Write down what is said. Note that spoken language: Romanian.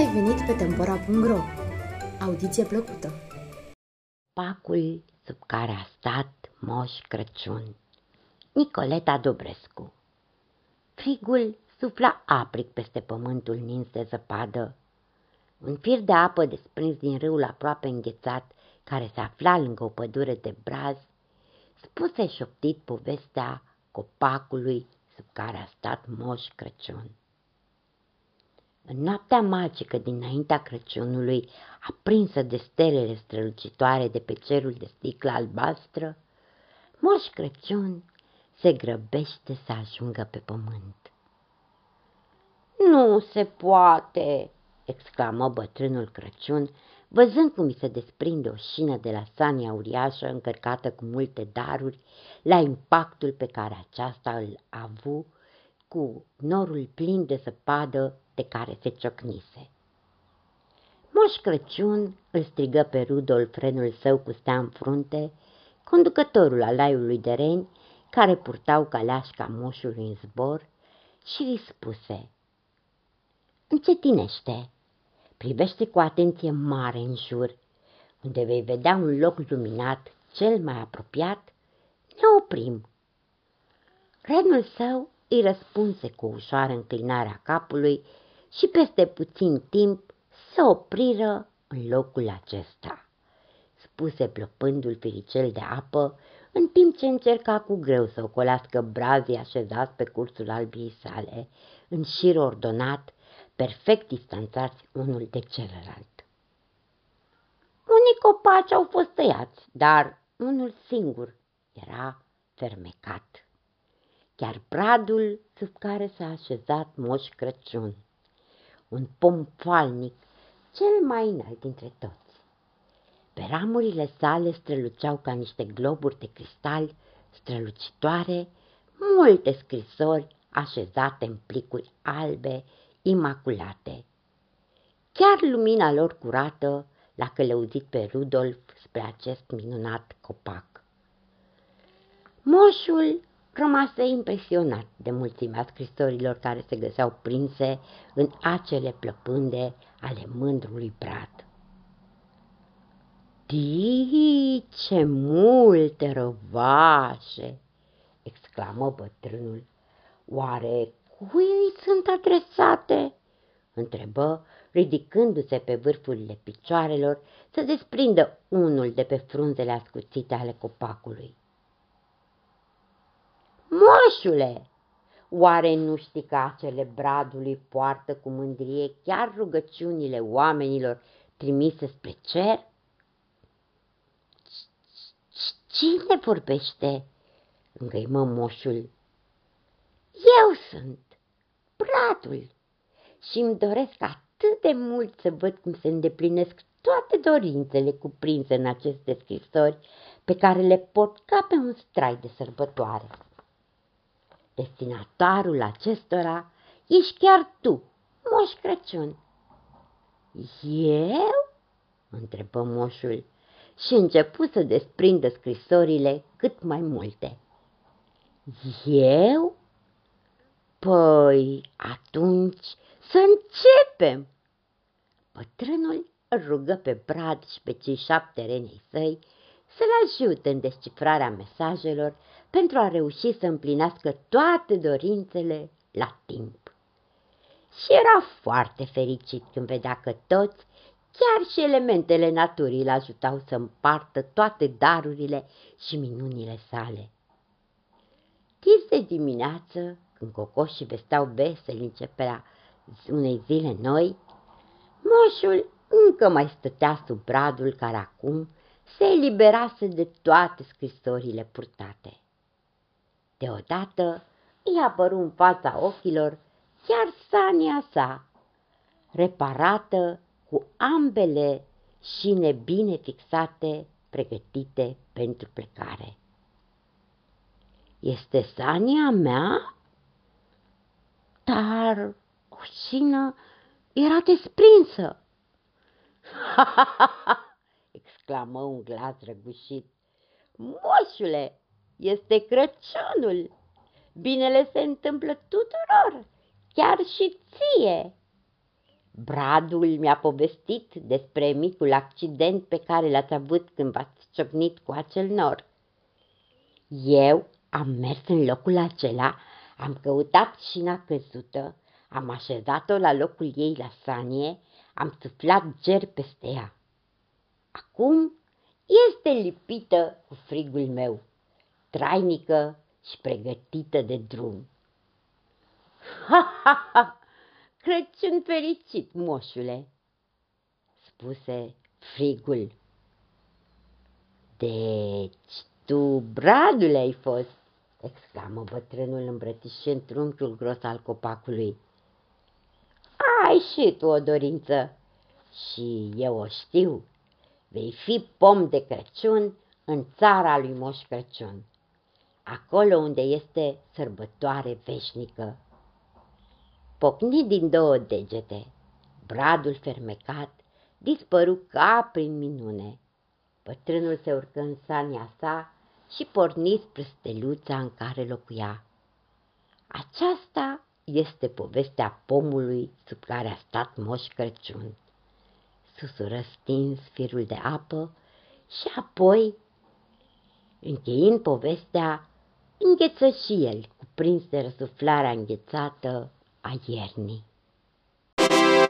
ai venit pe Tempora.ro! Audiție plăcută! Pacul sub care a stat Moș Crăciun Nicoleta Dobrescu Frigul sufla apric peste pământul nins de zăpadă. Un fir de apă desprins din râul aproape înghețat, care se afla lângă o pădure de braz, spuse șoptit povestea copacului sub care a stat Moș Crăciun. În noaptea magică dinaintea Crăciunului, aprinsă de stelele strălucitoare de pe cerul de sticlă albastră, Moș Crăciun se grăbește să ajungă pe pământ. Nu se poate!" exclamă bătrânul Crăciun, văzând cum îi se desprinde o șină de la sania uriașă încărcată cu multe daruri, la impactul pe care aceasta îl a avut cu norul plin de zăpadă de care se ciocnise. Moș Crăciun îl strigă pe Rudolf, frenul său cu stea în frunte, conducătorul alaiului de reni, care purtau caleașca moșului în zbor, și îi spuse, Încetinește, privește cu atenție mare în jur, unde vei vedea un loc luminat cel mai apropiat, ne oprim. Renul său îi răspunse cu ușoară înclinarea capului și peste puțin timp se opriră în locul acesta, spuse plopându-l firicel de apă, în timp ce încerca cu greu să ocolească brazii așezați pe cursul albii sale, în șir ordonat, perfect distanțați unul de celălalt. Unii copaci au fost tăiați, dar unul singur era fermecat. Chiar bradul sub care s-a așezat Moș Crăciun, un pom falnic, cel mai înalt dintre toți. Pe ramurile sale străluceau ca niște globuri de cristal strălucitoare multe scrisori așezate în plicuri albe imaculate. Chiar lumina lor curată l-a călăuzit pe Rudolf spre acest minunat copac. Moșul rămase impresionat de mulțimea scrisorilor care se găseau prinse în acele plăpânde ale mândrului brad. Tii, ce multe răvașe! exclamă bătrânul. Oare Cui îi sunt adresate? întrebă, ridicându-se pe vârfurile picioarelor să desprindă unul de pe frunzele ascuțite ale copacului. Moșule, oare nu știi că acele bradului poartă cu mândrie chiar rugăciunile oamenilor trimise spre cer? Cine vorbește? îngăimă moșul. Eu sunt bradul și îmi doresc atât de mult să văd cum se îndeplinesc toate dorințele cuprinse în aceste scrisori pe care le pot ca pe un strai de sărbătoare. Destinatarul acestora ești chiar tu, Moș Crăciun. Eu? întrebă moșul și începu să desprindă scrisorile cât mai multe. Eu? Păi, atunci să începem! Bătrânul îl rugă pe Brad și pe cei șapte renei săi să-l ajute în descifrarea mesajelor pentru a reuși să împlinească toate dorințele la timp. Și era foarte fericit când vedea că toți, chiar și elementele naturii, îl ajutau să împartă toate darurile și minunile sale. Tis de dimineață, când cocoșii vesteau veseli începerea unei zile noi, moșul încă mai stătea sub bradul care acum se eliberase de toate scrisorile purtate. Deodată îi apăru în fața ochilor chiar sania sa, reparată cu ambele șine bine fixate, pregătite pentru plecare. Este sania mea? Dar o șină era desprinsă. Ha, ha, ha, ha! Exclamă un glas răgușit. Moșule, este Crăciunul! Binele se întâmplă tuturor, chiar și ție! Bradul mi-a povestit despre micul accident pe care l-ați avut când v-ați ciocnit cu acel nor. Eu am mers în locul acela, am căutat șina căzută, am așezat-o la locul ei la sanie, am suflat ger peste ea. Acum este lipită cu frigul meu, trainică și pregătită de drum. Ha, ha, ha! Crăciun fericit, moșule, spuse frigul. Deci tu, bradule, ai fost, exclamă bătrânul îmbrățișând trunchiul gros al copacului. Ai și tu o dorință și eu o știu. Vei fi pom de Crăciun în țara lui Moș Crăciun, acolo unde este sărbătoare veșnică pocni din două degete. Bradul fermecat dispăru ca prin minune. Bătrânul se urcă în sania sa și porni spre steluța în care locuia. Aceasta este povestea pomului sub care a stat Moș Crăciun. Susură stins firul de apă și apoi, încheind povestea, îngheță și el, cuprins de răsuflarea înghețată a iernii.